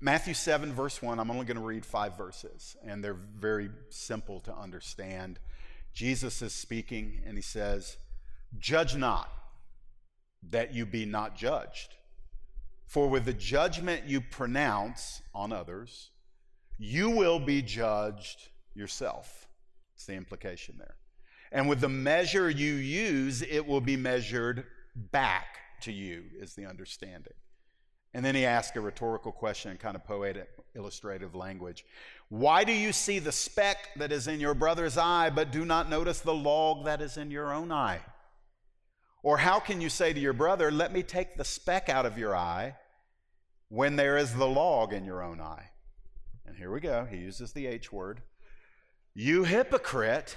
Matthew 7, verse 1, I'm only going to read five verses, and they're very simple to understand. Jesus is speaking, and he says, Judge not, that you be not judged. For with the judgment you pronounce on others, you will be judged yourself. It's the implication there. And with the measure you use, it will be measured back to you, is the understanding. And then he asks a rhetorical question in kind of poetic, illustrative language. Why do you see the speck that is in your brother's eye, but do not notice the log that is in your own eye? Or how can you say to your brother, Let me take the speck out of your eye, when there is the log in your own eye? And here we go. He uses the H word. You hypocrite,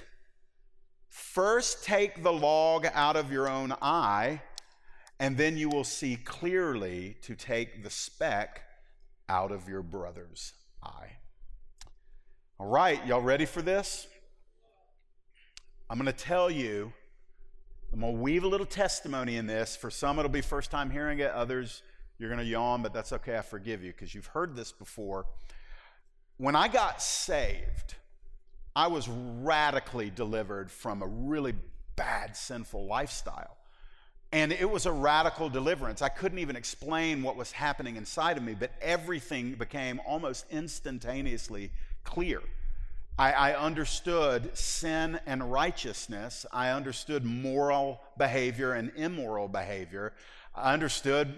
first take the log out of your own eye, and then you will see clearly to take the speck out of your brother's eye. All right, y'all ready for this? I'm going to tell you, I'm going to weave a little testimony in this. For some, it'll be first time hearing it. Others, you're going to yawn, but that's okay. I forgive you because you've heard this before. When I got saved, I was radically delivered from a really bad, sinful lifestyle. And it was a radical deliverance. I couldn't even explain what was happening inside of me, but everything became almost instantaneously clear. I, I, understood sin and righteousness. I understood moral behavior and immoral behavior. I understood,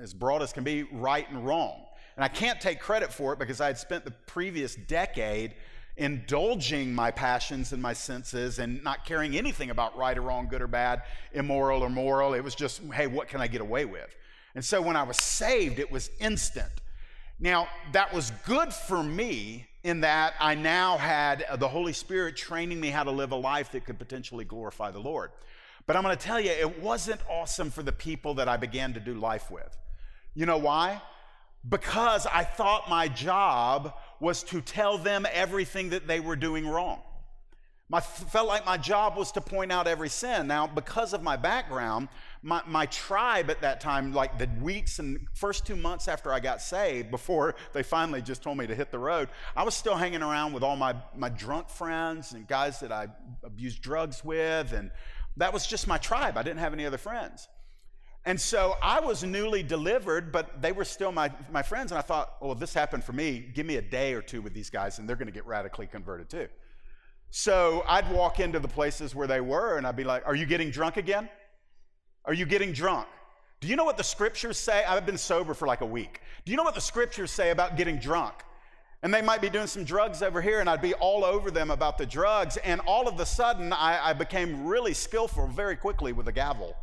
as broad as can be, right and wrong. And I can't take credit for it because I had spent the previous decade indulging my passions and my senses and not caring anything about right or wrong, good or bad, immoral or moral. It was just, hey, what can I get away with? And so when I was saved, it was instant. Now, that was good for me in that I now had the Holy Spirit training me how to live a life that could potentially glorify the Lord. But I'm going to tell you, it wasn't awesome for the people that I began to do life with. You know why? Because I thought my job was to tell them everything that they were doing wrong. I felt like my job was to point out every sin. Now, because of my background, my, my tribe at that time, like the weeks and first two months after I got saved, before they finally just told me to hit the road, I was still hanging around with all my, my drunk friends and guys that I abused drugs with. And that was just my tribe. I didn't have any other friends. And so I was newly delivered, but they were still my, my friends. And I thought, well, this happened for me, give me a day or two with these guys, and they're going to get radically converted too. So I'd walk into the places where they were, and I'd be like, Are you getting drunk again? Are you getting drunk? Do you know what the scriptures say? I've been sober for like a week. Do you know what the scriptures say about getting drunk? And they might be doing some drugs over here, and I'd be all over them about the drugs. And all of a sudden, I, I became really skillful very quickly with a gavel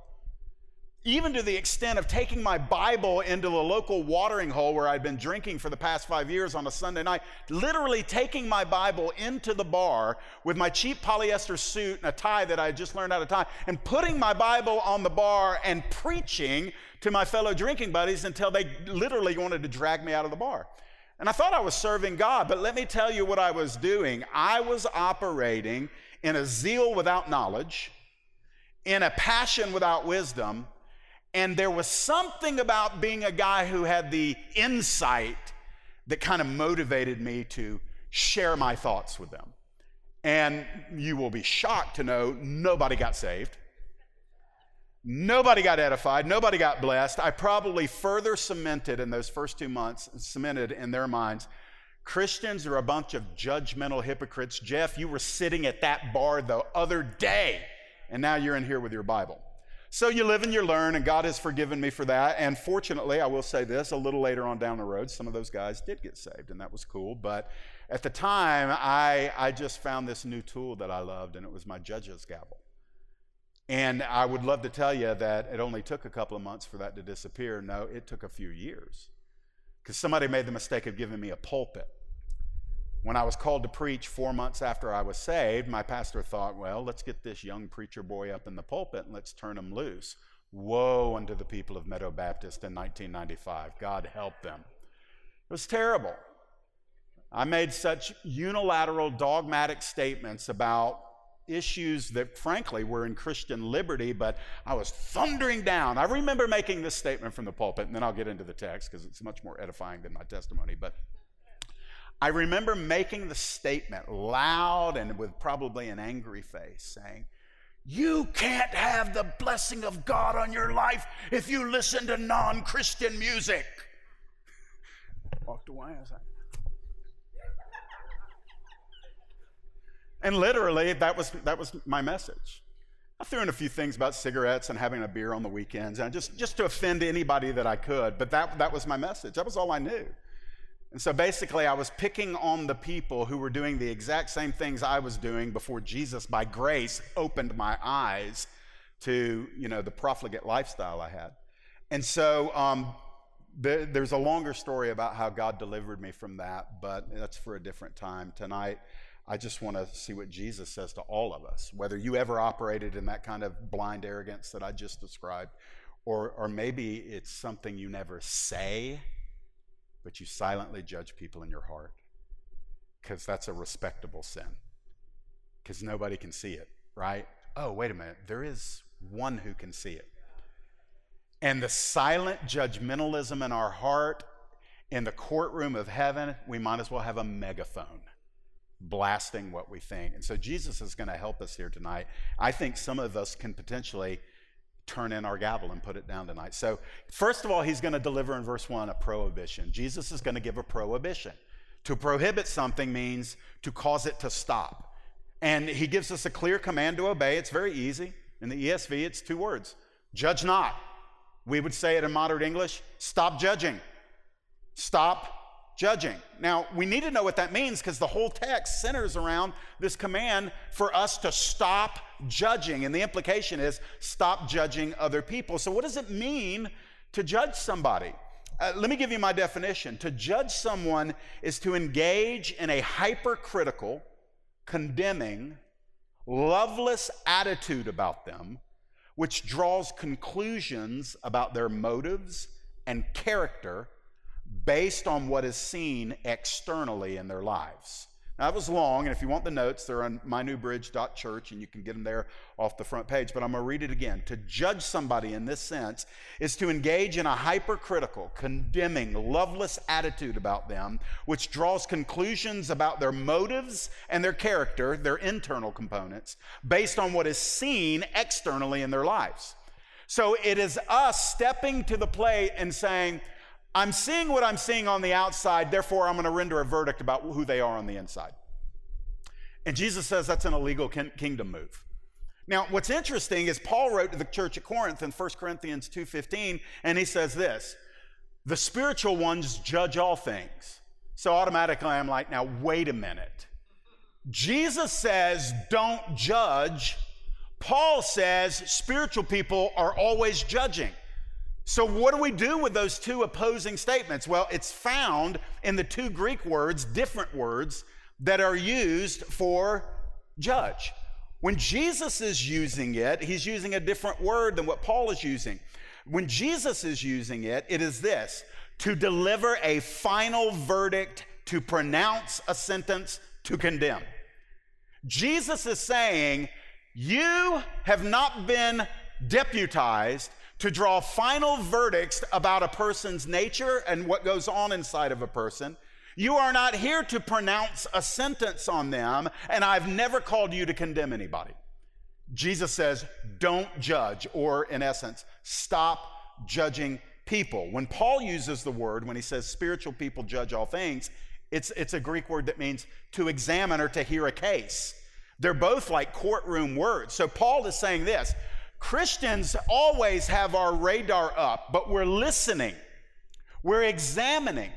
even to the extent of taking my Bible into the local watering hole where I'd been drinking for the past five years on a Sunday night, literally taking my Bible into the bar with my cheap polyester suit and a tie that I had just learned how to tie, and putting my Bible on the bar and preaching to my fellow drinking buddies until they literally wanted to drag me out of the bar. And I thought I was serving God, but let me tell you what I was doing. I was operating in a zeal without knowledge, in a passion without wisdom and there was something about being a guy who had the insight that kind of motivated me to share my thoughts with them. And you will be shocked to know nobody got saved. Nobody got edified. Nobody got blessed. I probably further cemented in those first two months, cemented in their minds, Christians are a bunch of judgmental hypocrites. Jeff, you were sitting at that bar the other day, and now you're in here with your Bible. So you live and you learn, and God has forgiven me for that. And fortunately, I will say this a little later on down the road, some of those guys did get saved, and that was cool. But at the time, I, I just found this new tool that I loved, and it was my judge's gavel. And I would love to tell you that it only took a couple of months for that to disappear. No, it took a few years. Because somebody made the mistake of giving me a pulpit. When I was called to preach four months after I was saved, my pastor thought, well, let's get this young preacher boy up in the pulpit and let's turn him loose. Woe unto the people of Meadow Baptist in 1995. God help them. It was terrible. I made such unilateral, dogmatic statements about issues that, frankly, were in Christian liberty, but I was thundering down. I remember making this statement from the pulpit, and then I'll get into the text because it's much more edifying than my testimony. But I remember making the statement loud and with probably an angry face, saying, You can't have the blessing of God on your life if you listen to non Christian music. Walked away. I was like, And literally, that was, that was my message. I threw in a few things about cigarettes and having a beer on the weekends, and just, just to offend anybody that I could, but that, that was my message. That was all I knew. And so basically, I was picking on the people who were doing the exact same things I was doing before Jesus, by grace, opened my eyes to you know the profligate lifestyle I had. And so um, the, there's a longer story about how God delivered me from that, but that's for a different time. Tonight, I just want to see what Jesus says to all of us, whether you ever operated in that kind of blind arrogance that I just described, or, or maybe it's something you never say, but you silently judge people in your heart, because that's a respectable sin, because nobody can see it, right? Oh, wait a minute, there is one who can see it. And the silent judgmentalism in our heart, in the courtroom of heaven, we might as well have a megaphone blasting what we think. And so Jesus is going to help us here tonight. I think some of us can potentially turn in our gavel and put it down tonight. So, first of all, he's going to deliver in verse 1 a prohibition. Jesus is going to give a prohibition. To prohibit something means to cause it to stop. And he gives us a clear command to obey. It's very easy. In the ESV, it's two words judge not. We would say it in modern English stop judging. Stop judging. Now, we need to know what that means because the whole text centers around this command for us to stop judging. And the implication is stop judging other people. So, what does it mean to judge somebody? Uh, let me give you my definition. To judge someone is to engage in a hypercritical, condemning, loveless attitude about them, which draws conclusions about their motives and character based on what is seen externally in their lives. Now, that was long, and if you want the notes, they're on mynewbridge.church, and you can get them there off the front page. But I'm going to read it again. To judge somebody in this sense is to engage in a hypercritical, condemning, loveless attitude about them, which draws conclusions about their motives and their character, their internal components, based on what is seen externally in their lives. So it is us stepping to the plate and saying, I'm seeing what I'm seeing on the outside, therefore I'm going to render a verdict about who they are on the inside. And Jesus says that's an illegal kingdom move. Now, what's interesting is Paul wrote to the church at Corinth in 1 Corinthians 2:15 and he says this, "The spiritual ones judge all things." So automatically I'm like, "Now wait a minute. Jesus says don't judge. Paul says spiritual people are always judging. So, what do we do with those two opposing statements? Well, it's found in the two Greek words, different words, that are used for judge. When Jesus is using it, he's using a different word than what Paul is using. When Jesus is using it, it is this to deliver a final verdict, to pronounce a sentence, to condemn. Jesus is saying, You have not been deputized to draw final verdicts about a person's nature and what goes on inside of a person. You are not here to pronounce a sentence on them, and I've never called you to condemn anybody. Jesus says, don't judge, or in essence, stop judging people. When Paul uses the word, when he says spiritual people judge all things, it's, it's a Greek word that means to examine or to hear a case. They're both like courtroom words. So Paul is saying this Christians always have our radar up, but we're listening, we're examining.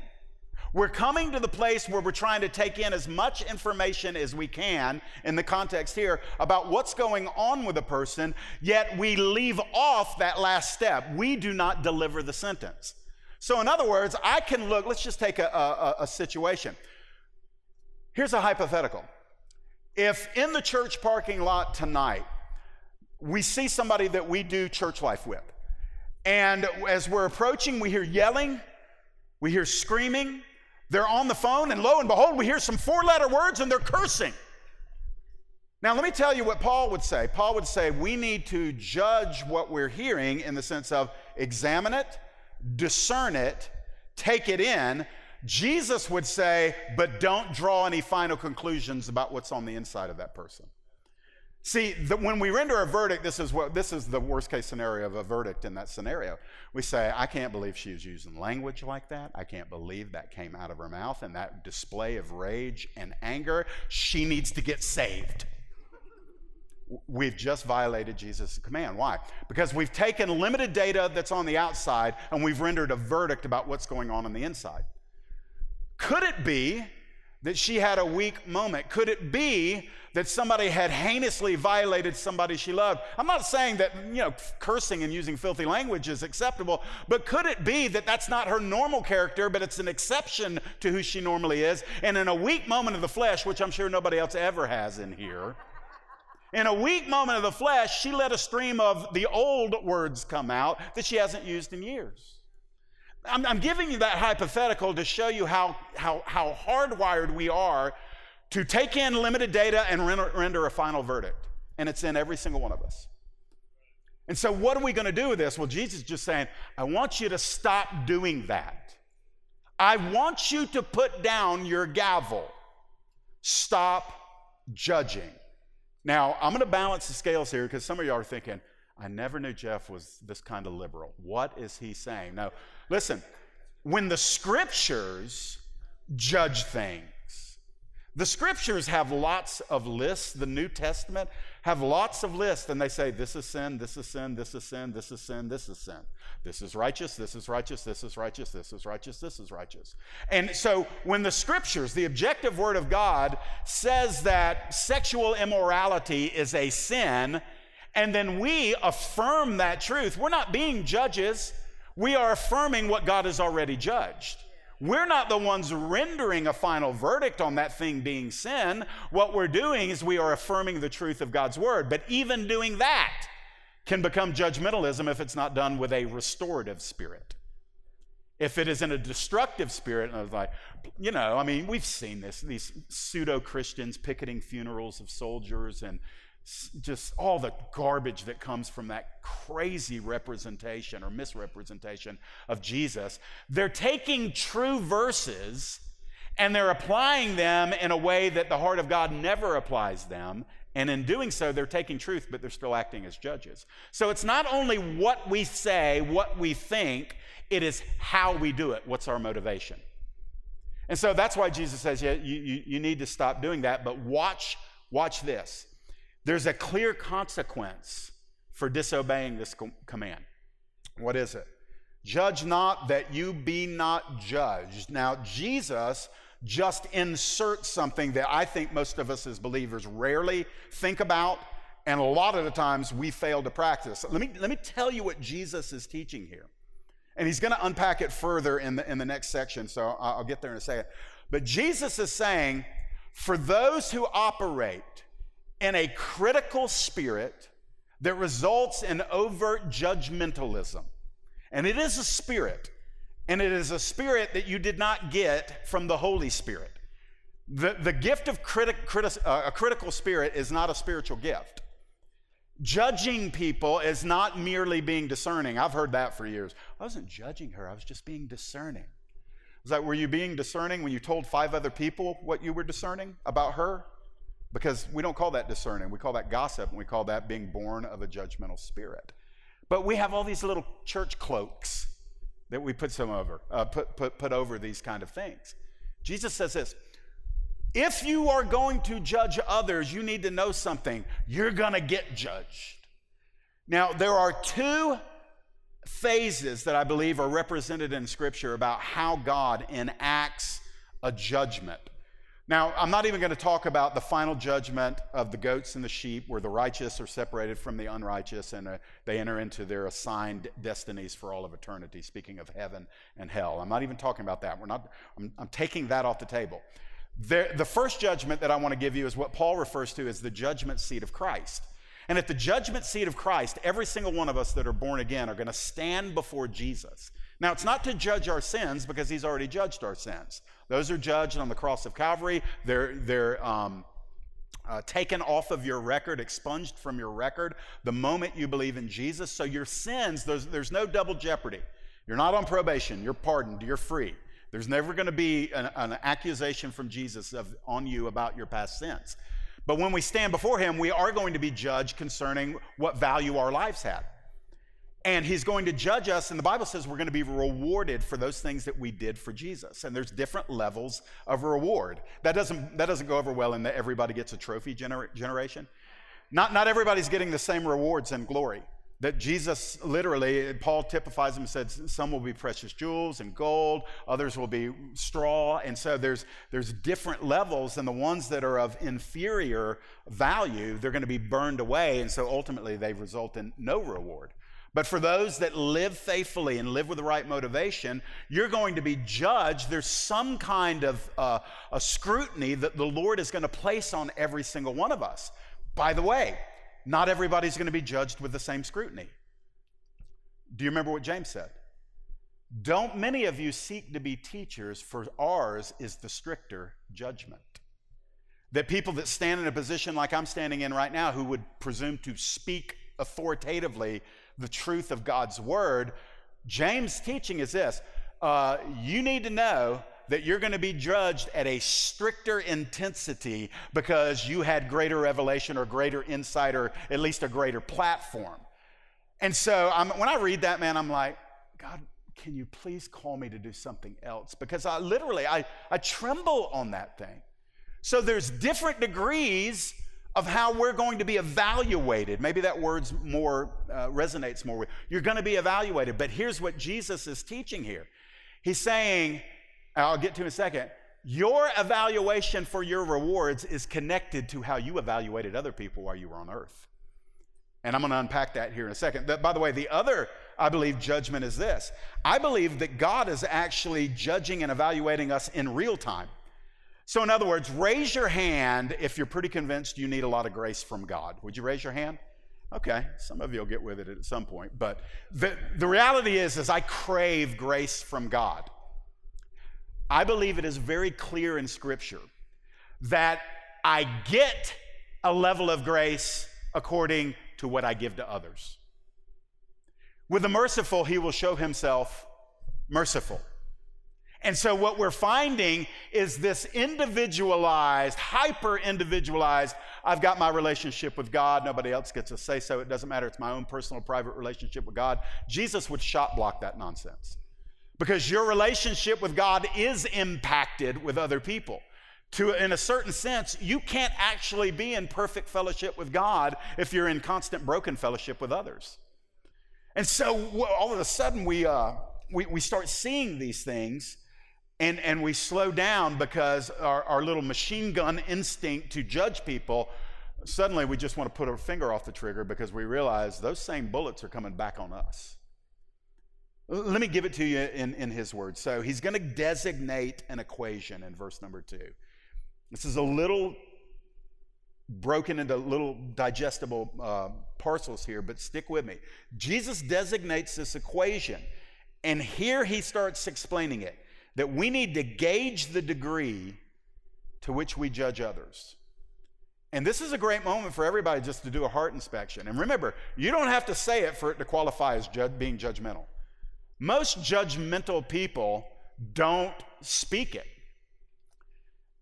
We're coming to the place where we're trying to take in as much information as we can in the context here about what's going on with a person, yet we leave off that last step. We do not deliver the sentence. So, in other words, I can look, let's just take a, a, a situation. Here's a hypothetical. If in the church parking lot tonight, we see somebody that we do church life with. And as we're approaching, we hear yelling, we hear screaming. They're on the phone, and lo and behold, we hear some four letter words and they're cursing. Now, let me tell you what Paul would say. Paul would say we need to judge what we're hearing in the sense of examine it, discern it, take it in. Jesus would say, but don't draw any final conclusions about what's on the inside of that person. See, the, when we render a verdict, this is what this is the worst case scenario of a verdict in that scenario. We say, I can't believe she was using language like that. I can't believe that came out of her mouth and that display of rage and anger. She needs to get saved. We've just violated Jesus' command. Why? Because we've taken limited data that's on the outside and we've rendered a verdict about what's going on on the inside. Could it be that she had a weak moment? Could it be that somebody had heinously violated somebody she loved? I'm not saying that, you know, cursing and using filthy language is acceptable, but could it be that that's not her normal character, but it's an exception to who she normally is? And in a weak moment of the flesh, which I'm sure nobody else ever has in here, in a weak moment of the flesh, she let a stream of the old words come out that she hasn't used in years. I'm, I'm, giving you that hypothetical to show you how, how, how hardwired we are to take in limited data and render, a final verdict. And it's in every single one of us. And so, what are we going to do with this? Well, Jesus is just saying, I want you to stop doing that. I want you to put down your gavel. Stop judging. Now, I'm going to balance the scales here because some of you are thinking, I never knew Jeff was this kind of liberal. What is he saying? No, Listen, when the scriptures judge things, the scriptures have lots of lists. The New Testament have lots of lists, and they say, This is sin, this is sin, this is sin, this is sin, this is sin. This is righteous, this is righteous, this is righteous, this is righteous, this is righteous. And so when the scriptures, the objective word of God, says that sexual immorality is a sin, and then we affirm that truth, we're not being judges. We are affirming what God has already judged. We're not the ones rendering a final verdict on that thing being sin. What we're doing is we are affirming the truth of God's word. But even doing that can become judgmentalism if it's not done with a restorative spirit. If it is in a destructive spirit, and I was like, you know, I mean, we've seen this, these pseudo Christians picketing funerals of soldiers and just all the garbage that comes from that crazy representation or misrepresentation of Jesus. They're taking true verses and they're applying them in a way that the heart of God never applies them. And in doing so, they're taking truth, but they're still acting as judges. So it's not only what we say, what we think, it is how we do it. What's our motivation? And so that's why Jesus says, yeah, you, you, you need to stop doing that, but watch, watch this. There's a clear consequence for disobeying this command. What is it? Judge not that you be not judged. Now, Jesus just inserts something that I think most of us as believers rarely think about, and a lot of the times we fail to practice. Let me, let me tell you what Jesus is teaching here. And he's going to unpack it further in the, in the next section, so I'll get there in a second. But Jesus is saying, for those who operate in a critical spirit that results in overt judgmentalism. And it is a spirit, and it is a spirit that you did not get from the Holy Spirit. The, the gift of critic, uh, a critical spirit is not a spiritual gift. Judging people is not merely being discerning. I've heard that for years. I wasn't judging her, I was just being discerning. Was that were you being discerning when you told five other people what you were discerning about her? Because we don't call that discerning. We call that gossip, and we call that being born of a judgmental spirit. But we have all these little church cloaks that we put some over, uh, put, put, put over these kind of things. Jesus says this if you are going to judge others, you need to know something. You're going to get judged. Now, there are two phases that I believe are represented in Scripture about how God enacts a judgment. Now, I'm not even going to talk about the final judgment of the goats and the sheep, where the righteous are separated from the unrighteous and uh, they enter into their assigned destinies for all of eternity, speaking of heaven and hell. I'm not even talking about that. We're not, I'm, I'm taking that off the table. There, the first judgment that I want to give you is what Paul refers to as the judgment seat of Christ. And at the judgment seat of Christ, every single one of us that are born again are going to stand before Jesus. Now, it's not to judge our sins because he's already judged our sins. Those are judged on the cross of Calvary. They're, they're, um, uh, taken off of your record, expunged from your record the moment you believe in Jesus. So your sins, there's, there's no double jeopardy. You're not on probation, you're pardoned, you're free. There's never going to be an, an accusation from Jesus of, on you about your past sins. But when we stand before Him, we are going to be judged concerning what value our lives had. And he's going to judge us, and the Bible says we're going to be rewarded for those things that we did for Jesus. And there's different levels of reward. That doesn't, that doesn't go over well in the everybody gets a trophy gener- generation. Not, not everybody's getting the same rewards and glory. That Jesus literally, Paul typifies them and said, some will be precious jewels and gold, others will be straw. And so there's, there's different levels, and the ones that are of inferior value, they're going to be burned away. And so ultimately they result in no reward. But for those that live faithfully and live with the right motivation, you're going to be judged. There's some kind of uh, a scrutiny that the Lord is going to place on every single one of us. By the way, not everybody's going to be judged with the same scrutiny. Do you remember what James said? Don't many of you seek to be teachers, for ours is the stricter judgment. That people that stand in a position like I'm standing in right now, who would presume to speak authoritatively the truth of God's word, James' teaching is this uh, you need to know that you're going to be judged at a stricter intensity because you had greater revelation or greater insight or at least a greater platform. And so I'm, when I read that, man, I'm like, God, can you please call me to do something else? Because I literally, I, I tremble on that thing. So there's different degrees of how we're going to be evaluated. Maybe that word's more uh, resonates more with. You're going to be evaluated, but here's what Jesus is teaching here. He's saying, I'll get to in a second. Your evaluation for your rewards is connected to how you evaluated other people while you were on earth. And I'm going to unpack that here in a second. But By the way, the other, I believe, judgment is this I believe that God is actually judging and evaluating us in real time. So, in other words, raise your hand if you're pretty convinced you need a lot of grace from God. Would you raise your hand? Okay, some of you will get with it at some point. But the, the reality is, is I crave grace from God. I believe it is very clear in Scripture that I get a level of grace according to what I give to others. With the merciful, he will show himself merciful. And so, what we're finding is this individualized, hyper individualized, I've got my relationship with God, nobody else gets to say so, it doesn't matter, it's my own personal, private relationship with God. Jesus would shot block that nonsense because your relationship with God is impacted with other people. To, in a certain sense, you can't actually be in perfect fellowship with God if you're in constant broken fellowship with others. And so, all of a sudden, we, uh, we, we start seeing these things and, and we slow down because our, our little machine gun instinct to judge people, suddenly we just want to put our finger off the trigger because we realize those same bullets are coming back on us. Let me give it to you in, in his words. So he's going to designate an equation in verse number two. This is a little broken into little digestible uh, parcels here, but stick with me. Jesus designates this equation, and here he starts explaining it that we need to gauge the degree to which we judge others. And this is a great moment for everybody just to do a heart inspection. And remember, you don't have to say it for it to qualify as being judgmental. Most judgmental people don't speak it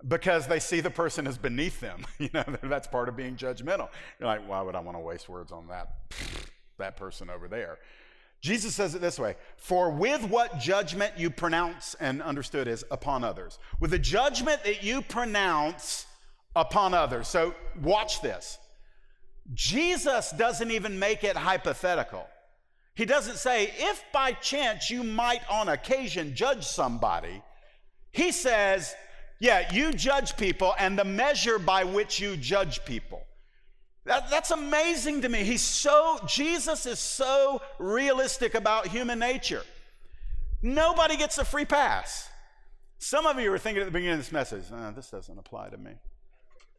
because they see the person as beneath them. You know, that's part of being judgmental. You're like, why would I want to waste words on that that person over there? Jesus says it this way For with what judgment you pronounce, and understood is upon others, with the judgment that you pronounce upon others. So watch this. Jesus doesn't even make it hypothetical. He doesn't say, if by chance you might on occasion judge somebody, he says, yeah, you judge people and the measure by which you judge people. That, that's amazing to me. He's so, Jesus is so realistic about human nature. Nobody gets a free pass. Some of you were thinking at the beginning of this message, oh, this doesn't apply to me.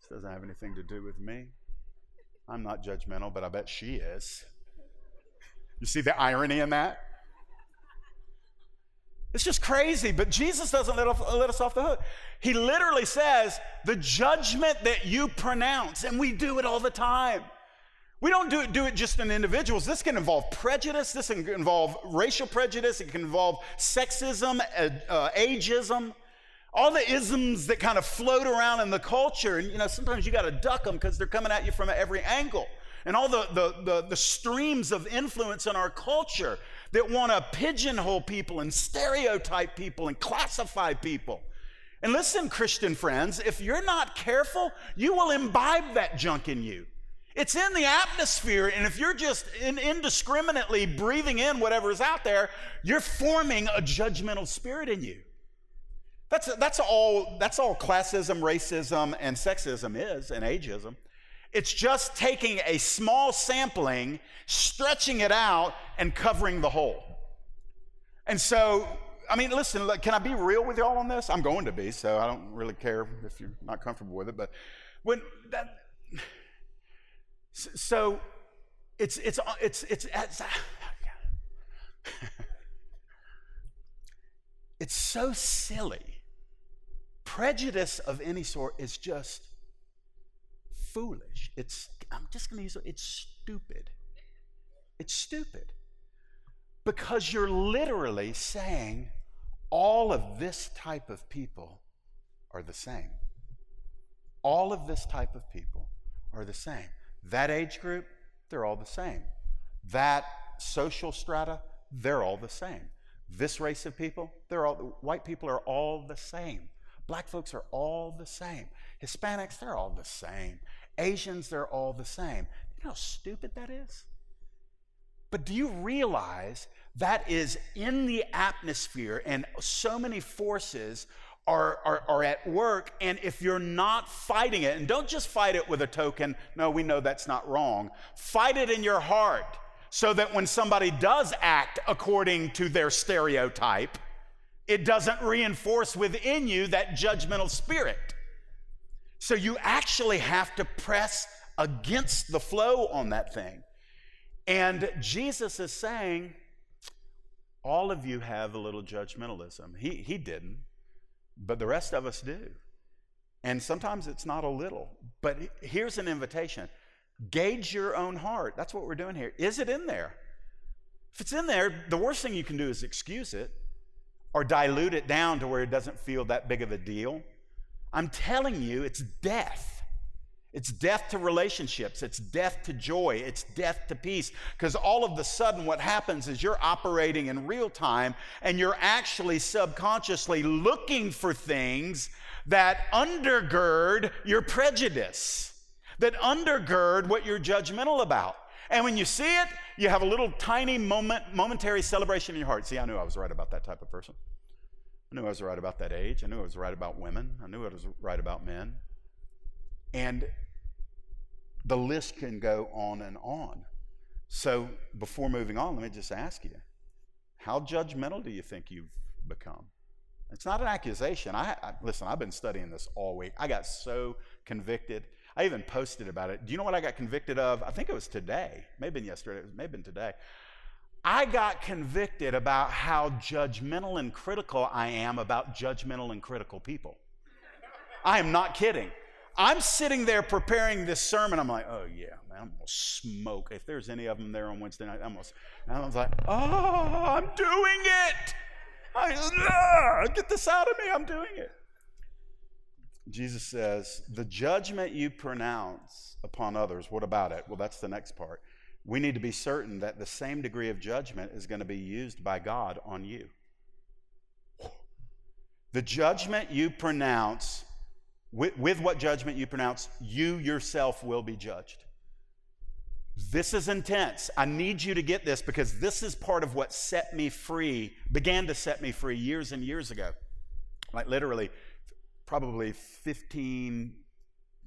This doesn't have anything to do with me. I'm not judgmental, but I bet she is. You see the irony in that? It's just crazy, but Jesus doesn't let, off, let, us off the hook. He literally says, the judgment that you pronounce, and we do it all the time. We don't do it, do it just in individuals. This can involve prejudice, this can involve racial prejudice, it can involve sexism, uh, ageism, all the isms that kind of float around in the culture. And you know, sometimes you got to duck them because they're coming at you from every angle. And all the, the, the, the streams of influence in our culture that want to pigeonhole people and stereotype people and classify people. And listen, Christian friends, if you're not careful, you will imbibe that junk in you. It's in the atmosphere, and if you're just indiscriminately breathing in whatever is out there, you're forming a judgmental spirit in you. That's, that's, all, that's all classism, racism, and sexism is, and ageism. It's just taking a small sampling, stretching it out, and covering the whole. And so, I mean, listen, can I be real with y'all on this? I'm going to be, so I don't really care if you're not comfortable with it. But when that, so it's it's it's it's it's, ah, it's so silly. Prejudice of any sort is just foolish. It's, I'm just going to use it, it's stupid. It's stupid. Because you're literally saying all of this type of people are the same. All of this type of people are the same. That age group, they're all the same. That social strata, they're all the same. This race of people, they're all white people are all the same. Black folks are all the same. Hispanics, they're all the same. Asians, they're all the same. You know how stupid that is? But do you realize that is in the atmosphere and so many forces are, are, are, at work. And if you're not fighting it, and don't just fight it with a token, no, we know that's not wrong. Fight it in your heart so that when somebody does act according to their stereotype, it doesn't reinforce within you that judgmental spirit. So you actually have to press against the flow on that thing. And Jesus is saying, all of you have a little judgmentalism. He, he didn't, but the rest of us do. And sometimes it's not a little. But here's an invitation gauge your own heart. That's what we're doing here. Is it in there? If it's in there, the worst thing you can do is excuse it or dilute it down to where it doesn't feel that big of a deal. I'm telling you, it's death. It's death to relationships. It's death to joy. It's death to peace. Because all of the sudden, what happens is you're operating in real time and you're actually subconsciously looking for things that undergird your prejudice, that undergird what you're judgmental about. And when you see it, you have a little tiny moment, momentary celebration in your heart. See, I knew I was right about that type of person. I knew I was right about that age. I knew I was right about women. I knew I was right about men. And the list can go on and on. So before moving on, let me just ask you how judgmental do you think you've become? It's not an accusation. I, I, listen. I've been studying this all week. I got so convicted. I even posted about it. Do you know what I got convicted of? I think it was today. Maybe yesterday. It may have been today. I got convicted about how judgmental and critical I am about judgmental and critical people. I am not kidding. I'm sitting there preparing this sermon. I'm like, oh, yeah, man, I'm to smoke. If there's any of them there on Wednesday night, I'm to. And I was like, oh, I'm doing it. I, get this out of me. I'm doing it. Jesus says, the judgment you pronounce upon others, what about it? Well, that's the next part we need to be certain that the same degree of judgment is going to be used by God on you. The judgment you pronounce, with, with, what judgment you pronounce, you yourself will be judged. This is intense. I need you to get this because this is part of what set me free, began to set me free years and years ago. Like literally, probably 15,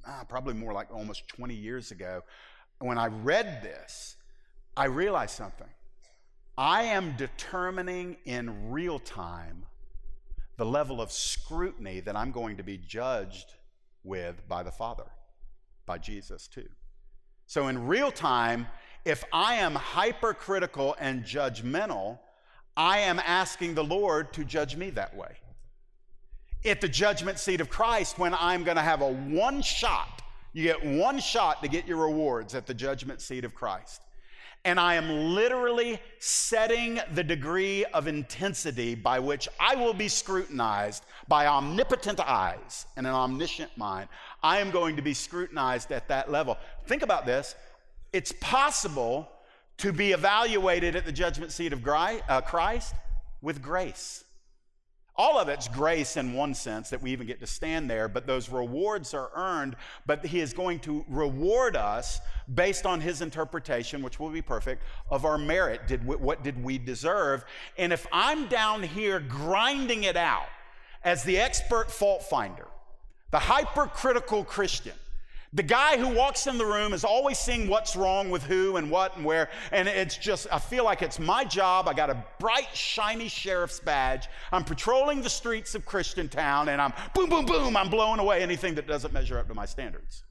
ah, probably more like almost 20 years ago when I read this, I realized something. I am determining in real time the level of scrutiny that I'm going to be judged with by the Father, by Jesus too. So, in real time, if I am hypercritical and judgmental, I am asking the Lord to judge me that way. At the judgment seat of Christ, when I'm going to have a one shot, you get one shot to get your rewards at the judgment seat of Christ. And I am literally setting the degree of intensity by which I will be scrutinized by omnipotent eyes and an omniscient mind. I am going to be scrutinized at that level. Think about this. It's possible to be evaluated at the judgment seat of uh, Christ with grace. All of it's grace in one sense that we even get to stand there, but those rewards are earned. But He is going to reward us based on His interpretation, which will be perfect, of our merit. Did we, what did we deserve? And if I'm down here grinding it out as the expert fault finder, the hypercritical Christian, the guy who walks in the room is always seeing what's wrong with who and what and where. And it's just, I feel like it's my job. I got a bright, shiny sheriff's badge. I'm patrolling the streets of Christian Town and I'm boom, boom, boom. I'm blowing away anything that doesn't measure up to my standards.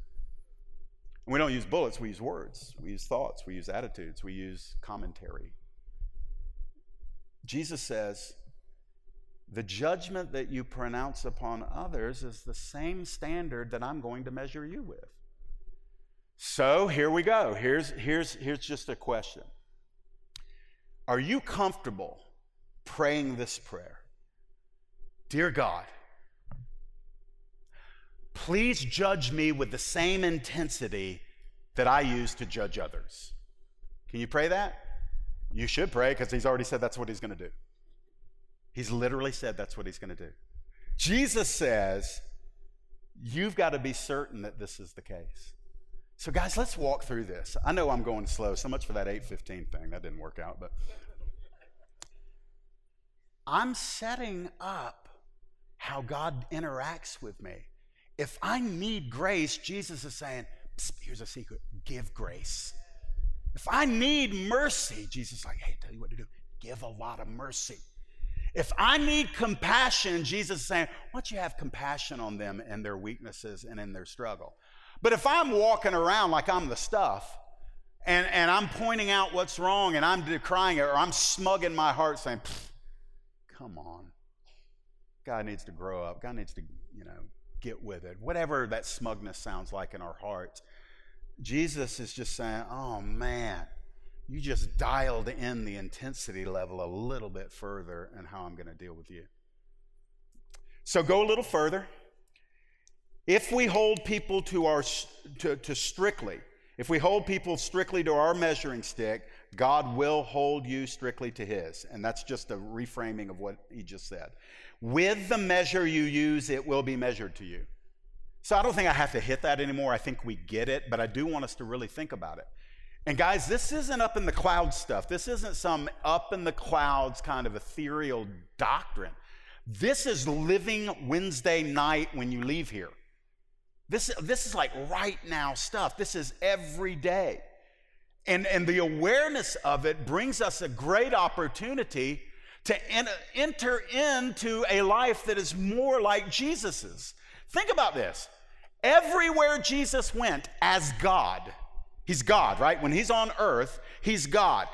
And we don't use bullets, we use words, we use thoughts, we use attitudes, we use commentary. Jesus says, the judgment that you pronounce upon others is the same standard that I'm going to measure you with. So here we go. Here's, here's, here's just a question Are you comfortable praying this prayer? Dear God, please judge me with the same intensity that I use to judge others. Can you pray that? You should pray because he's already said that's what he's going to do. He's literally said that's what he's going to do. Jesus says, You've got to be certain that this is the case. So, guys, let's walk through this. I know I'm going slow. So much for that 815 thing. That didn't work out, but I'm setting up how God interacts with me. If I need grace, Jesus is saying, here's a secret give grace. If I need mercy, Jesus is like, hey, tell you what to do give a lot of mercy. If I need compassion, Jesus is saying, why don't you have compassion on them and their weaknesses and in their struggle? But if I'm walking around like I'm the stuff, and, and I'm pointing out what's wrong and I'm decrying it, or I'm smug in my heart saying, come on. God needs to grow up. God needs to, you know, get with it. Whatever that smugness sounds like in our hearts. Jesus is just saying, oh man, you just dialed in the intensity level a little bit further and how I'm going to deal with you. So go a little further. If we hold people to our to, to strictly, if we hold people strictly to our measuring stick, God will hold you strictly to his. And that's just a reframing of what he just said. With the measure you use, it will be measured to you. So I don't think I have to hit that anymore. I think we get it, but I do want us to really think about it. And guys, this isn't up in the clouds stuff. This isn't some up in the clouds kind of ethereal doctrine. This is living Wednesday night when you leave here. This, this is like right now stuff. This is every day. And, and the awareness of it brings us a great opportunity to en- enter into a life that is more like Jesus's. Think about this. Everywhere Jesus went as God, He's God, right? When he's on earth, he's God.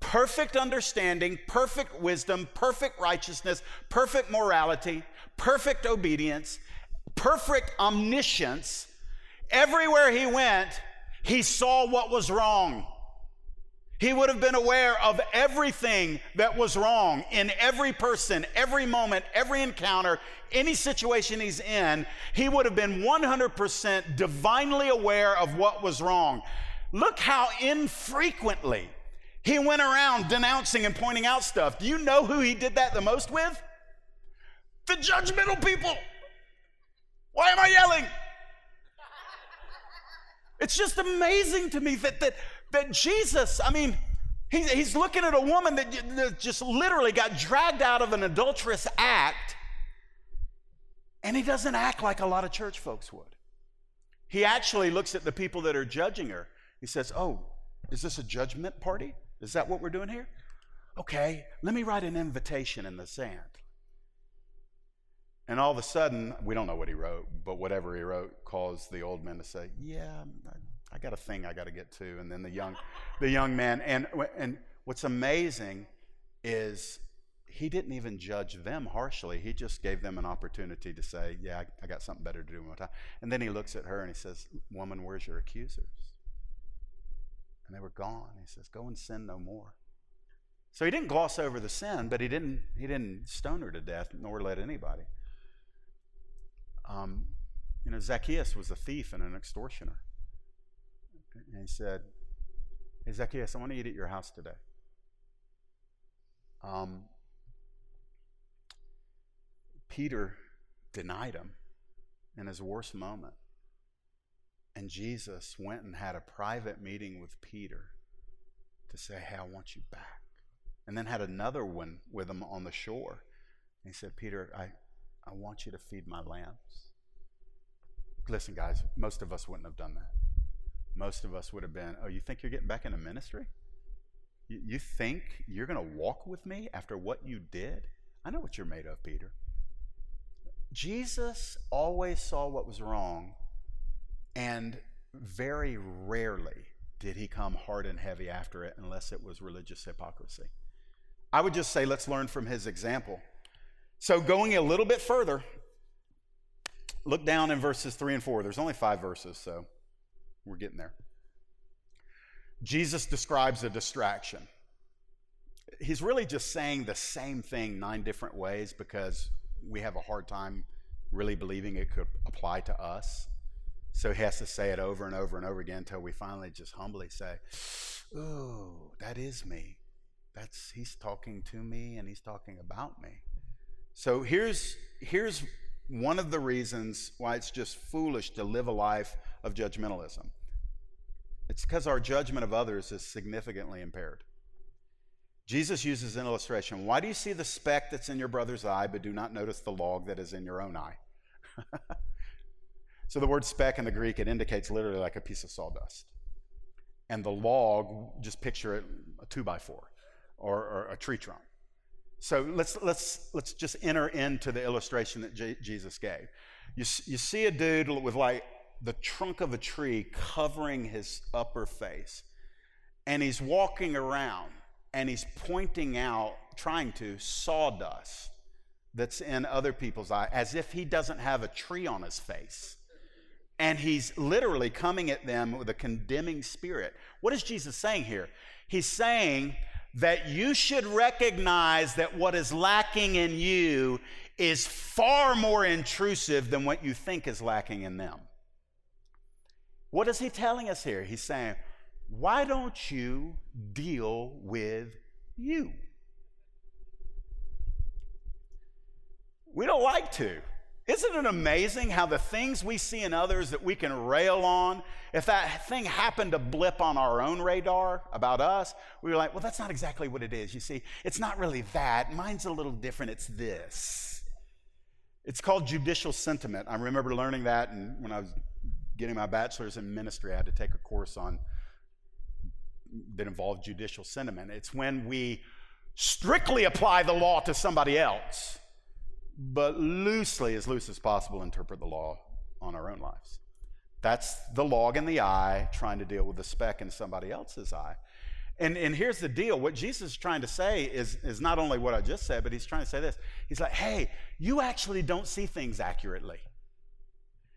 Perfect understanding, perfect wisdom, perfect righteousness, perfect morality, perfect obedience, perfect omniscience. Everywhere he went, he saw what was wrong. He would have been aware of everything that was wrong in every person, every moment, every encounter, any situation he's in. He would have been 100% divinely aware of what was wrong. Look how infrequently he went around denouncing and pointing out stuff. Do you know who he did that the most with? The judgmental people. Why am I yelling? It's just amazing to me that, that that Jesus, I mean, he, he's looking at a woman that, that just literally got dragged out of an adulterous act, and he doesn't act like a lot of church folks would. He actually looks at the people that are judging her. He says, Oh, is this a judgment party? Is that what we're doing here? Okay, let me write an invitation in the sand. And all of a sudden, we don't know what he wrote, but whatever he wrote caused the old men to say, Yeah, I got a thing I got to get to. And then the young, the young man. And, and what's amazing is he didn't even judge them harshly. He just gave them an opportunity to say, Yeah, I, I got something better to do in my time. And then he looks at her and he says, Woman, where's your accusers? And they were gone. He says, Go and sin no more. So he didn't gloss over the sin, but he didn't, he didn't stone her to death, nor let anybody. Um, you know, Zacchaeus was a thief and an extortioner. And he said, Hey, Zacchaeus, I want to eat at your house today. Um, Peter denied him in his worst moment. And Jesus went and had a private meeting with Peter to say, Hey, I want you back. And then had another one with him on the shore. And he said, Peter, I, I want you to feed my lambs. Listen, guys, most of us wouldn't have done that. Most of us would have been, Oh, you think you're getting back into ministry? You, you think you're going to walk with me after what you did? I know what you're made of, Peter. Jesus always saw what was wrong, and very rarely did he come hard and heavy after it unless it was religious hypocrisy. I would just say, let's learn from his example. So, going a little bit further, look down in verses three and four. There's only five verses, so we're getting there. Jesus describes a distraction. He's really just saying the same thing nine different ways because we have a hard time really believing it could apply to us. So he has to say it over and over and over again until we finally just humbly say, "Oh, that is me. That's he's talking to me and he's talking about me." So here's here's one of the reasons why it's just foolish to live a life of judgmentalism. It's because our judgment of others is significantly impaired. Jesus uses an illustration. Why do you see the speck that's in your brother's eye, but do not notice the log that is in your own eye? so the word speck in the Greek, it indicates literally like a piece of sawdust. And the log, just picture it a two by four or, or a tree trunk. So let's, let's, let's just enter into the illustration that J- Jesus gave. You, you see a dude with like the trunk of a tree covering his upper face, and he's walking around and he's pointing out, trying to, sawdust that's in other people's eye as if he doesn't have a tree on his face. And he's literally coming at them with a condemning spirit. What is Jesus saying here? He's saying that you should recognize that what is lacking in you is far more intrusive than what you think is lacking in them. What is he telling us here? He's saying, why don't you deal with you? We don't like to. Isn't it amazing how the things we see in others that we can rail on, if that thing happened to blip on our own radar about us, we were like, well, that's not exactly what it is. You see, it's not really that. Mine's a little different. It's this. It's called judicial sentiment. I remember learning that and when I was getting my bachelor's in ministry, I had to take a course on that involved judicial sentiment. It's when we strictly apply the law to somebody else but loosely, as loose as possible, interpret the law on our own lives. That's the log in the eye trying to deal with the speck in somebody else's eye. And, and here's the deal what Jesus is trying to say is, is not only what I just said, but he's trying to say this. He's like, hey, you actually don't see things accurately.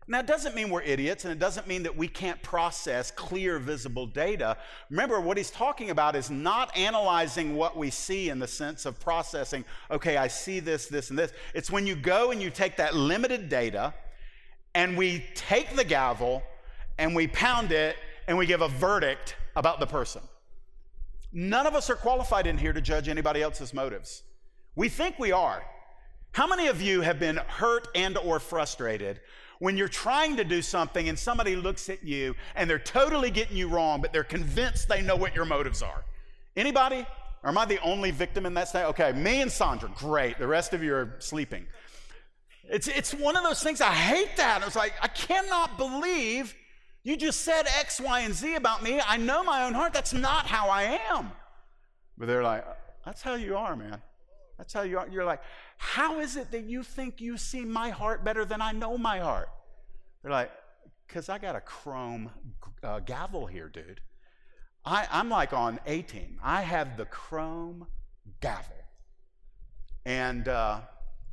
Now, it doesn't mean we're idiots, and it doesn't mean that we can't process clear, visible data. Remember, what he's talking about is not analyzing what we see in the sense of processing, okay, I see this, this, and this. It's when you go and you take that limited data and we take the gavel and we pound it and we give a verdict about the person. None of us are qualified in here to judge anybody else's motives. We think we are. How many of you have been hurt and or frustrated when you're trying to do something and somebody looks at you and they're totally getting you wrong, but they're convinced they know what your motives are. Anybody? Or am I the only victim in that state? Okay, me and Sandra, great. The rest of you are sleeping. It's, it's one of those things, I hate that. It's like, I cannot believe you just said X, Y, and Z about me. I know my own heart. That's not how I am. But they're like, that's how you are, man. That's how you are. You're like, how is it that you think you see my heart better than I know my heart? They're like, because I got a chrome uh, gavel here, dude. I, I'm like on A team. I have the chrome gavel. And uh,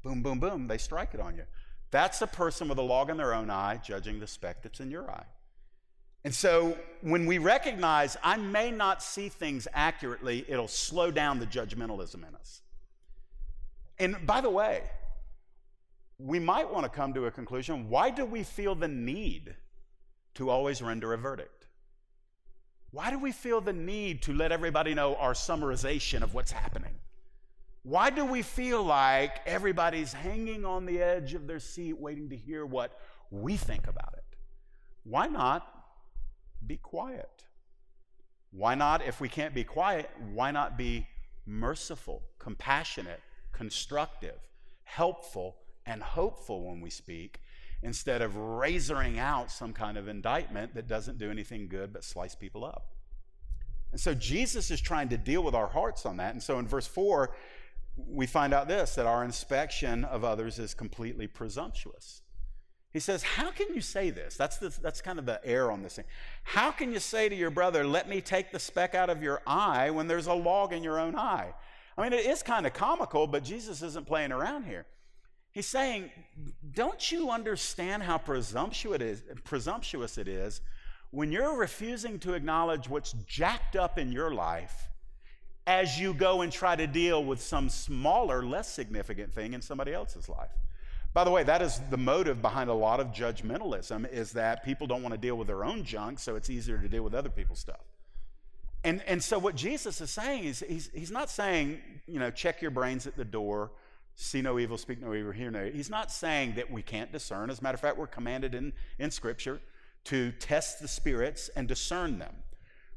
boom, boom, boom, they strike it on you. That's a person with a log in their own eye judging the speck that's in your eye. And so when we recognize I may not see things accurately, it'll slow down the judgmentalism in us. And by the way, we might want to come to a conclusion why do we feel the need to always render a verdict? Why do we feel the need to let everybody know our summarization of what's happening? Why do we feel like everybody's hanging on the edge of their seat waiting to hear what we think about it? Why not be quiet? Why not, if we can't be quiet, why not be merciful, compassionate, constructive, helpful, and hopeful when we speak instead of razoring out some kind of indictment that doesn't do anything good but slice people up? And so Jesus is trying to deal with our hearts on that. And so in verse 4, we find out this that our inspection of others is completely presumptuous. He says, How can you say this? That's, the, that's kind of the air on this thing. How can you say to your brother, Let me take the speck out of your eye when there's a log in your own eye? I mean, it is kind of comical, but Jesus isn't playing around here. He's saying, Don't you understand how presumptuous it is, presumptuous it is when you're refusing to acknowledge what's jacked up in your life as you go and try to deal with some smaller, less significant thing in somebody else's life. By the way, that is the motive behind a lot of judgmentalism is that people don't want to deal with their own junk, so it's easier to deal with other people's stuff. And, and so what Jesus is saying is he's, he's not saying, you know, check your brains at the door, see no evil, speak no evil, hear no evil. He's not saying that we can't discern. As a matter of fact, we're commanded in, in Scripture to test the spirits and discern them.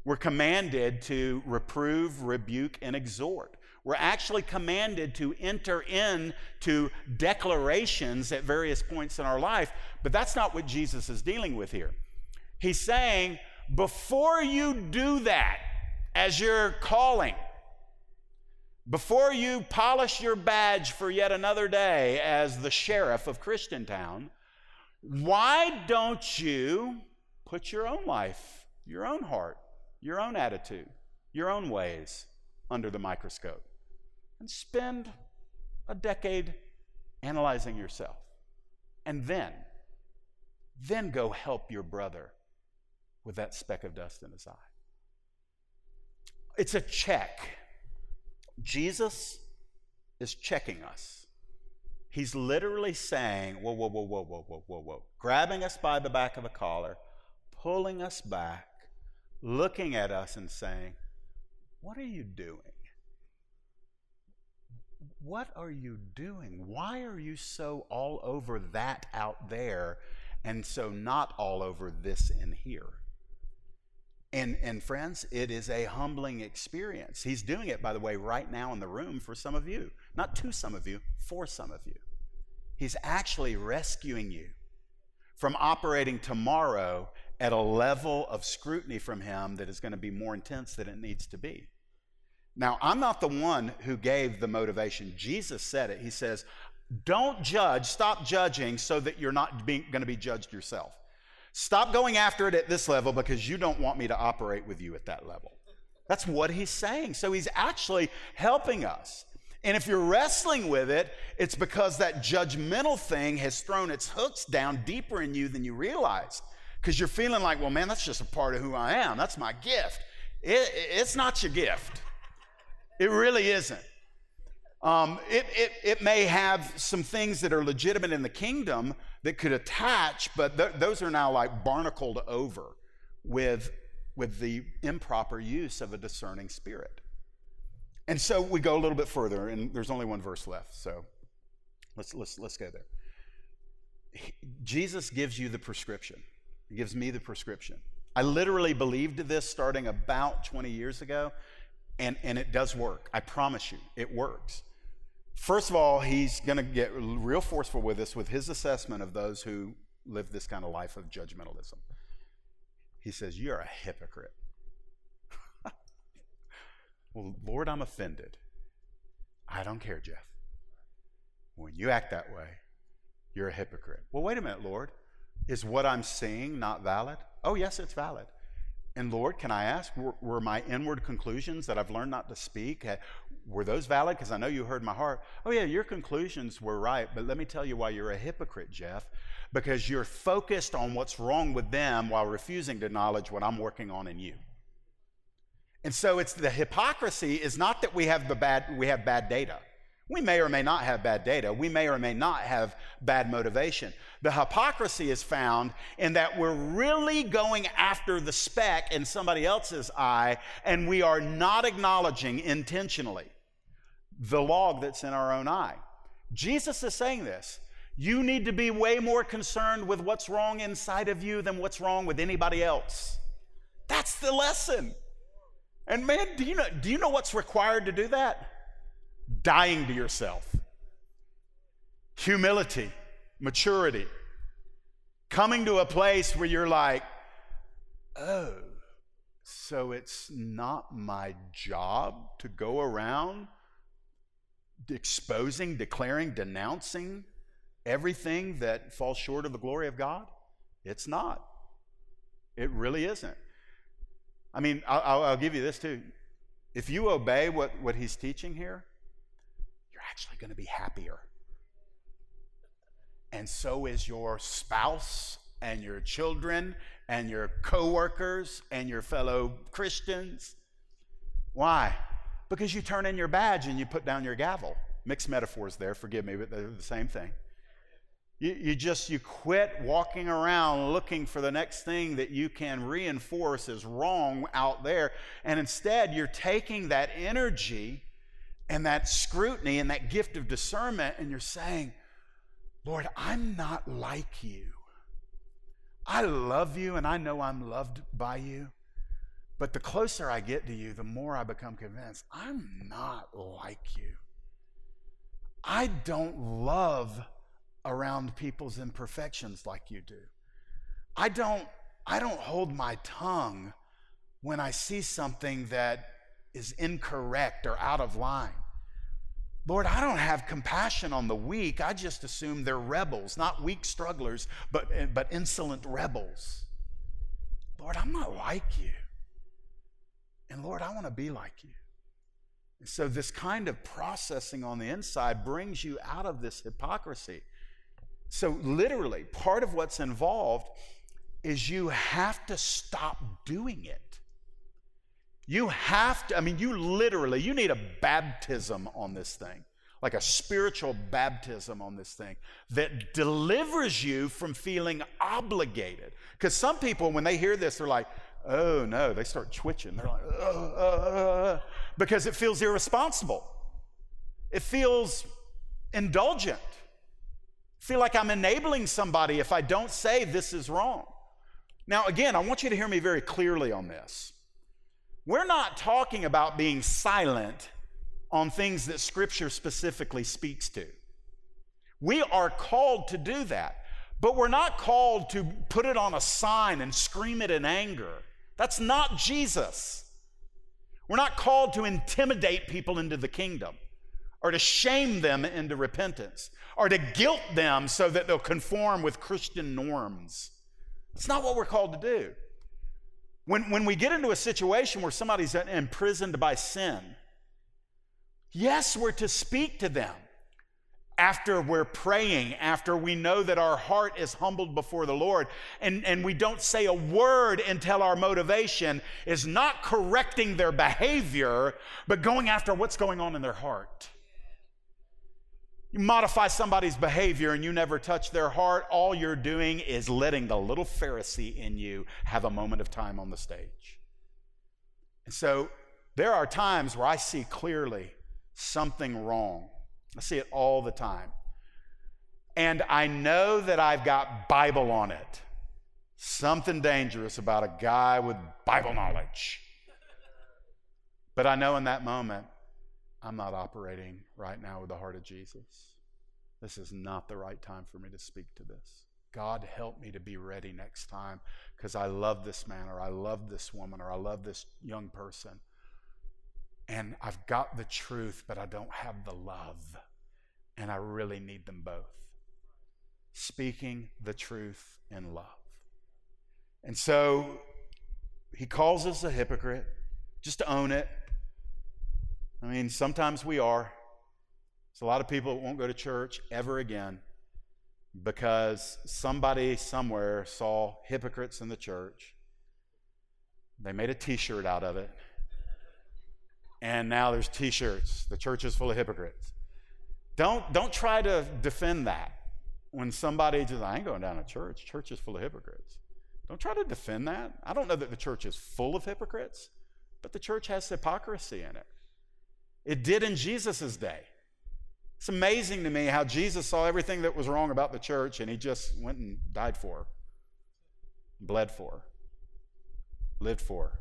We're commanded to reprove, rebuke, and exhort. We're actually commanded to enter into declarations at various points in our life, but that's not what Jesus is dealing with here. He's saying, before you do that, as you're calling, before you polish your badge for yet another day as the sheriff of Christiantown, why don't you put your own life, your own heart, your own attitude, your own ways under the microscope, and spend a decade analyzing yourself. And then, then go help your brother with that speck of dust in his eye. It's a check. Jesus is checking us. He's literally saying, whoa, whoa, whoa, whoa, whoa, whoa, whoa, whoa, grabbing us by the back of the collar, pulling us back, looking at us and saying, What are you doing? What are you doing? Why are you so all over that out there and so not all over this in here? And, and friends, it is a humbling experience. He's doing it, by the way, right now in the room for some of you. Not to some of you, for some of you. He's actually rescuing you from operating tomorrow at a level of scrutiny from him that is going to be more intense than it needs to be. Now, I'm not the one who gave the motivation. Jesus said it. He says, Don't judge, stop judging so that you're not being, going to be judged yourself. Stop going after it at this level because you don't want me to operate with you at that level. That's what he's saying. So he's actually helping us. And if you're wrestling with it, it's because that judgmental thing has thrown its hooks down deeper in you than you realize because you're feeling like, well, man, that's just a part of who I am. That's my gift. It, it's not your gift, it really isn't. Um, it, it, it may have some things that are legitimate in the kingdom that could attach, but th- those are now like barnacled over with, with the improper use of a discerning spirit. And so we go a little bit further, and there's only one verse left, so let's, let's, let's go there. Jesus gives you the prescription. He gives me the prescription. I literally believed this starting about 20 years ago, and, and it does work. I promise you, it works. First of all, he's going to get real forceful with us with his assessment of those who live this kind of life of judgmentalism. He says, You're a hypocrite. well, Lord, I'm offended. I don't care, Jeff. When you act that way, you're a hypocrite. Well, wait a minute, Lord. Is what I'm seeing not valid? Oh, yes, it's valid. And Lord, can I ask, were, were my inward conclusions that I've learned not to speak, were those valid? Because I know you heard my heart. Oh, yeah, your conclusions were right, but let me tell you why you're a hypocrite, Jeff. Because you're focused on what's wrong with them while refusing to acknowledge what I'm working on in you. And so it's the hypocrisy is not that we have the bad we have bad data. We may or may not have bad data. We may or may not have bad motivation. The hypocrisy is found in that we're really going after the speck in somebody else's eye, and we are not acknowledging intentionally the log that's in our own eye. Jesus is saying this. You need to be way more concerned with what's wrong inside of you than what's wrong with anybody else. That's the lesson. And man, do you know, do you know what's required to do that? Dying to yourself, humility, maturity, coming to a place where you're like, oh, so it's not my job to go around exposing, declaring, denouncing everything that falls short of the glory of God? It's not. It really isn't. I mean, I'll, I'll give you this too. If you obey what, what he's teaching here, actually going to be happier. And so is your spouse and your children and your coworkers and your fellow Christians. Why? Because you turn in your badge and you put down your gavel. Mixed metaphors there, forgive me, but they're the same thing. You, you just you quit walking around looking for the next thing that you can reinforce as wrong out there, and instead you're taking that energy and that scrutiny and that gift of discernment, and you're saying, Lord, I'm not like you. I love you and I know I'm loved by you. But the closer I get to you, the more I become convinced I'm not like you. I don't love around people's imperfections like you do. I don't I don't hold my tongue when I see something that is incorrect or out of line. Lord, I don't have compassion on the weak. I just assume they're rebels, not weak strugglers, but, but insolent rebels. Lord, I'm not like you. And Lord, I want to be like you. And so, this kind of processing on the inside brings you out of this hypocrisy. So, literally, part of what's involved is you have to stop doing it. You have to, I mean, you literally, you need a baptism on this thing, like a spiritual baptism on this thing that delivers you from feeling obligated. Because some people, when they hear this, they're like, oh no, they start twitching. They're like, uh, uh, uh, because it feels irresponsible. It feels indulgent. I feel like I'm enabling somebody if I don't say this is wrong. Now, again, I want you to hear me very clearly on this. We're not talking about being silent on things that Scripture specifically speaks to. We are called to do that, but we're not called to put it on a sign and scream it in anger. That's not Jesus. We're not called to intimidate people into the kingdom or to shame them into repentance or to guilt them so that they'll conform with Christian norms. It's not what we're called to do. When, when we get into a situation where somebody's imprisoned by sin, yes, we're to speak to them after we're praying, after we know that our heart is humbled before the Lord, and, and we don't say a word until our motivation is not correcting their behavior, but going after what's going on in their heart. You modify somebody's behavior and you never touch their heart, all you're doing is letting the little Pharisee in you have a moment of time on the stage. And so there are times where I see clearly something wrong. I see it all the time. And I know that I've got Bible on it. Something dangerous about a guy with Bible knowledge. But I know in that moment, I'm not operating right now with the heart of Jesus. This is not the right time for me to speak to this. God, help me to be ready next time because I love this man or I love this woman or I love this young person. And I've got the truth, but I don't have the love. And I really need them both. Speaking the truth in love. And so he calls us a hypocrite, just to own it. I mean, sometimes we are. There's a lot of people that won't go to church ever again because somebody somewhere saw hypocrites in the church. They made a t shirt out of it. And now there's t shirts. The church is full of hypocrites. Don't, don't try to defend that when somebody just, I ain't going down to church. Church is full of hypocrites. Don't try to defend that. I don't know that the church is full of hypocrites, but the church has hypocrisy in it. It did in Jesus' day. It's amazing to me how Jesus saw everything that was wrong about the church and he just went and died for her, bled for her, lived for her,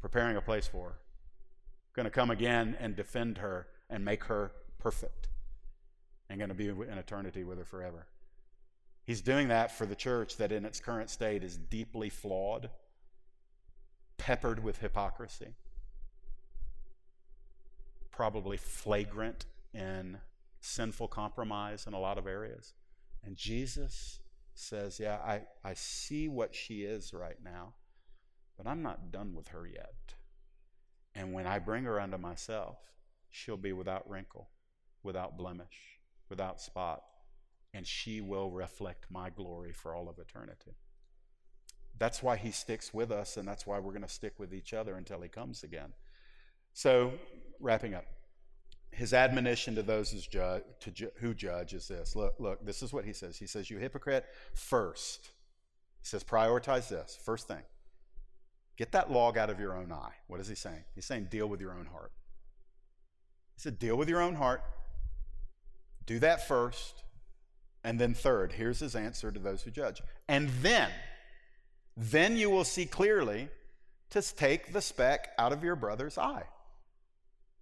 preparing a place for going to come again and defend her and make her perfect, and going to be in eternity with her forever. He's doing that for the church that in its current state is deeply flawed, peppered with hypocrisy, probably flagrant in sinful compromise in a lot of areas. And Jesus says, Yeah, I, I see what she is right now, but I'm not done with her yet. And when I bring her unto myself, she'll be without wrinkle, without blemish, without spot, and she will reflect my glory for all of eternity. That's why he sticks with us, and that's why we're going to stick with each other until he comes again. So, wrapping up. His admonition to those ju- to ju- who judge is this. Look look this is what he says. He says you hypocrite first he says prioritize this first thing. Get that log out of your own eye. What is he saying? He's saying deal with your own heart. He said deal with your own heart. Do that first and then third. Here's his answer to those who judge. And then then you will see clearly to take the speck out of your brother's eye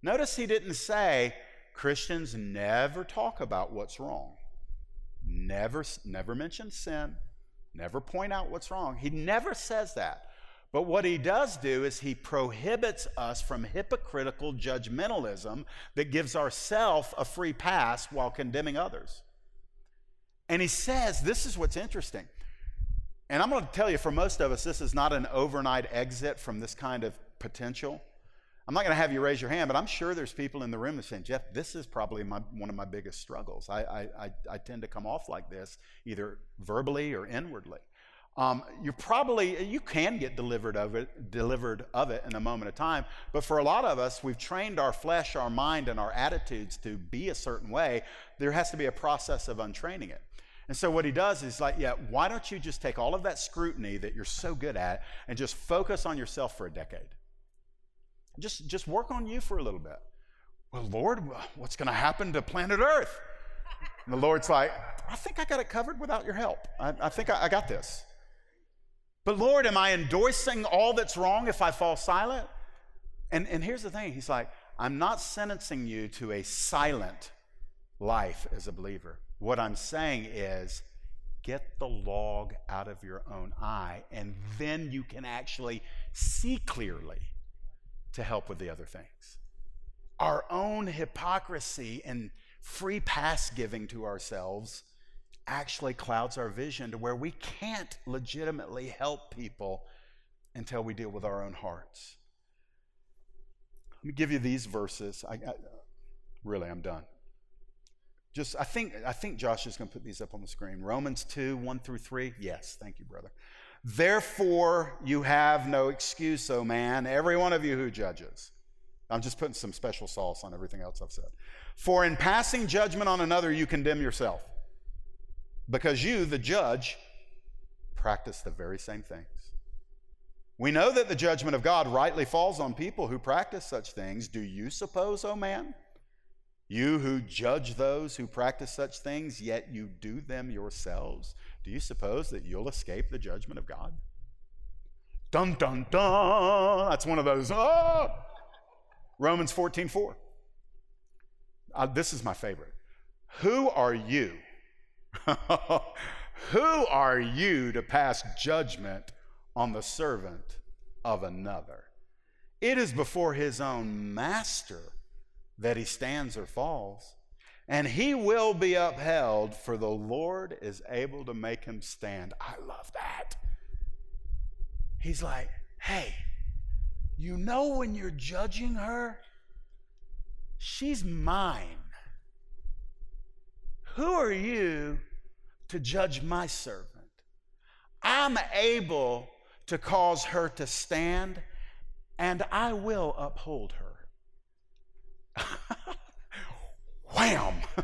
Notice he didn't say Christians never talk about what's wrong. Never, never mention sin. Never point out what's wrong. He never says that. But what he does do is he prohibits us from hypocritical judgmentalism that gives ourself a free pass while condemning others. And he says, this is what's interesting. And I'm going to tell you, for most of us, this is not an overnight exit from this kind of potential. I'm not going to have you raise your hand, but I'm sure there's people in the room that saying, Jeff, this is probably my, one of my biggest struggles. I, I, I, tend to come off like this, either verbally or inwardly. Um, you probably you can get delivered of it, delivered of it in a moment of time. But for a lot of us, we've trained our flesh, our mind, and our attitudes to be a certain way. There has to be a process of untraining it. And so what he does is like, yeah, why don't you just take all of that scrutiny that you're so good at and just focus on yourself for a decade? Just, just work on you for a little bit. Well, Lord, what's going to happen to planet Earth? And the Lord's like, I think I got it covered without your help. I, I think I, I got this. But Lord, am I endorsing all that's wrong if I fall silent? And, and here's the thing He's like, I'm not sentencing you to a silent life as a believer. What I'm saying is, get the log out of your own eye, and then you can actually see clearly to help with the other things. Our own hypocrisy and free pass giving to ourselves actually clouds our vision to where we can't legitimately help people until we deal with our own hearts. Let me give you these verses. I, I really, I'm done. Just, I think, I think Josh is going to put these up on the screen. Romans 2, 1 through 3. Yes, thank you, brother. Therefore, you have no excuse, O man, every one of you who judges. I'm just putting some special sauce on everything else I've said. For in passing judgment on another, you condemn yourself, because you, the judge, practice the very same things. We know that the judgment of God rightly falls on people who practice such things. Do you suppose, O oh man, you who judge those who practice such things, yet you do them yourselves? Do you suppose that you'll escape the judgment of God? Dun, dun, dun. That's one of those. Oh! Romans 14 4. Uh, this is my favorite. Who are you? Who are you to pass judgment on the servant of another? It is before his own master that he stands or falls and he will be upheld, for the Lord is able to make him stand. I love that. He's like, hey, you know when you're judging her, she's mine. Who are you to judge my servant? I'm able to cause her to stand, and I will uphold her. Wham!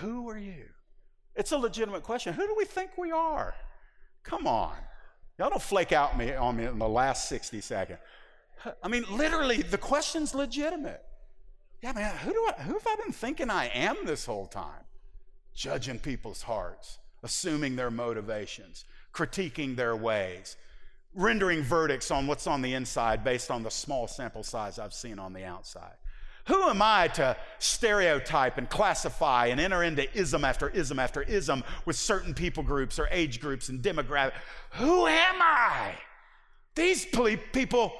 Who are you? It's a legitimate question. Who do we think we are? Come on. Y'all don't flake out me on me in the last 60 seconds. I mean, literally, the question's legitimate. Yeah, man, who, do I, who have I been thinking I am this whole time? Judging people's hearts, assuming their motivations, critiquing their ways, rendering verdicts on what's on the inside based on the small sample size I've seen on the outside. Who am I to stereotype and classify and enter into ism after ism after ism with certain people groups or age groups and demographics? Who am I? These people,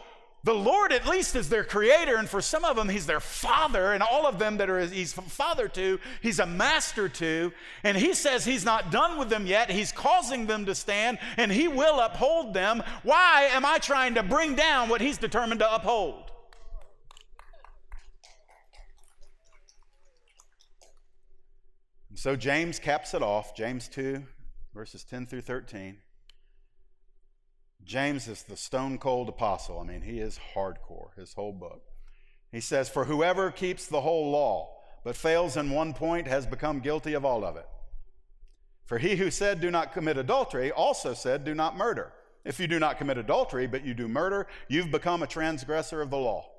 the Lord at least is their creator, and for some of them, He's their father, and all of them that are He's father to, He's a master to, and He says He's not done with them yet. He's causing them to stand, and He will uphold them. Why am I trying to bring down what He's determined to uphold? So James caps it off, James 2, verses 10 through 13. James is the stone cold apostle. I mean, he is hardcore, his whole book. He says, For whoever keeps the whole law, but fails in one point, has become guilty of all of it. For he who said, Do not commit adultery, also said, Do not murder. If you do not commit adultery, but you do murder, you've become a transgressor of the law.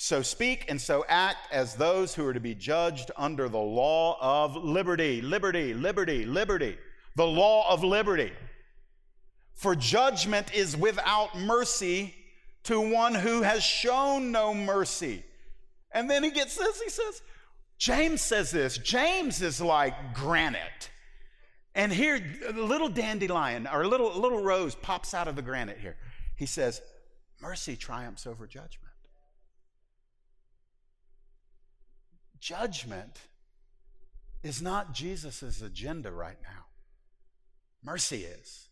So speak and so act as those who are to be judged under the law of liberty. Liberty, liberty, liberty. The law of liberty. For judgment is without mercy to one who has shown no mercy. And then he gets this, he says, James says this. James is like granite. And here, a little dandelion or a little, little rose pops out of the granite here. He says, Mercy triumphs over judgment. Judgment is not Jesus' agenda right now. Mercy is.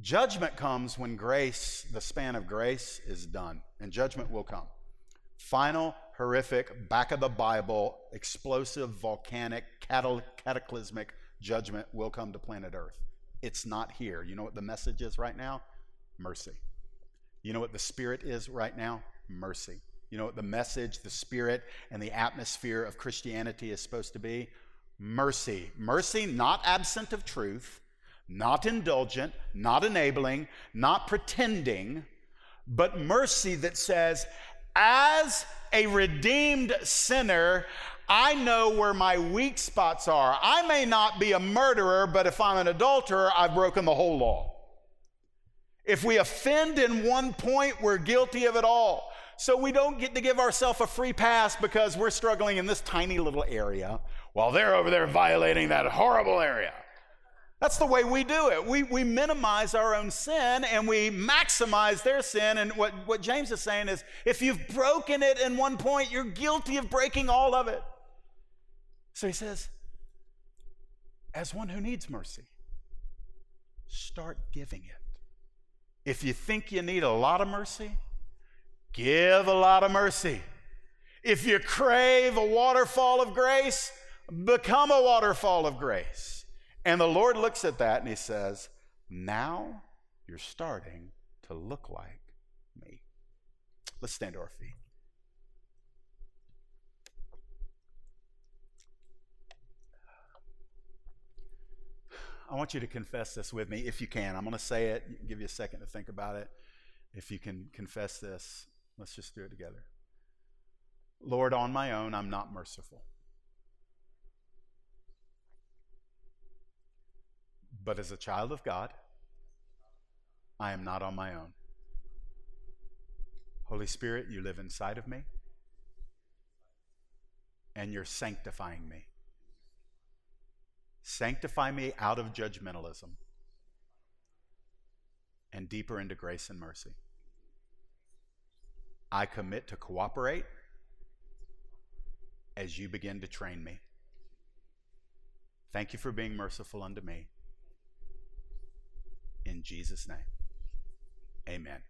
Judgment comes when grace, the span of grace, is done, and judgment will come. Final, horrific, back of the Bible, explosive, volcanic, cataclysmic judgment will come to planet Earth. It's not here. You know what the message is right now? Mercy. You know what the Spirit is right now? Mercy. You know what the message, the spirit, and the atmosphere of Christianity is supposed to be? Mercy. Mercy, not absent of truth, not indulgent, not enabling, not pretending, but mercy that says, as a redeemed sinner, I know where my weak spots are. I may not be a murderer, but if I'm an adulterer, I've broken the whole law. If we offend in one point, we're guilty of it all. So we don't get to give ourselves a free pass because we're struggling in this tiny little area while they're over there violating that horrible area. That's the way we do it. We, we minimize our own sin and we maximize their sin. And what, what James is saying is if you've broken it in one point, you're guilty of breaking all of it. So he says, as one who needs mercy, start giving it. If you think you need a lot of mercy, Give a lot of mercy. If you crave a waterfall of grace, become a waterfall of grace. And the Lord looks at that and he says, Now you're starting to look like me. Let's stand to our feet. I want you to confess this with me if you can. I'm going to say it, give you a second to think about it. If you can confess this, Let's just do it together. Lord, on my own, I'm not merciful. But as a child of God, I am not on my own. Holy Spirit, you live inside of me, and you're sanctifying me. Sanctify me out of judgmentalism and deeper into grace and mercy. I commit to cooperate as you begin to train me. Thank you for being merciful unto me. In Jesus' name, amen.